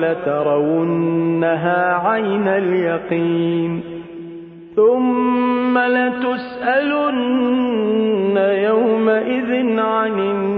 لترونها عين اليقين ثم لتسألن يومئذ عن النعيم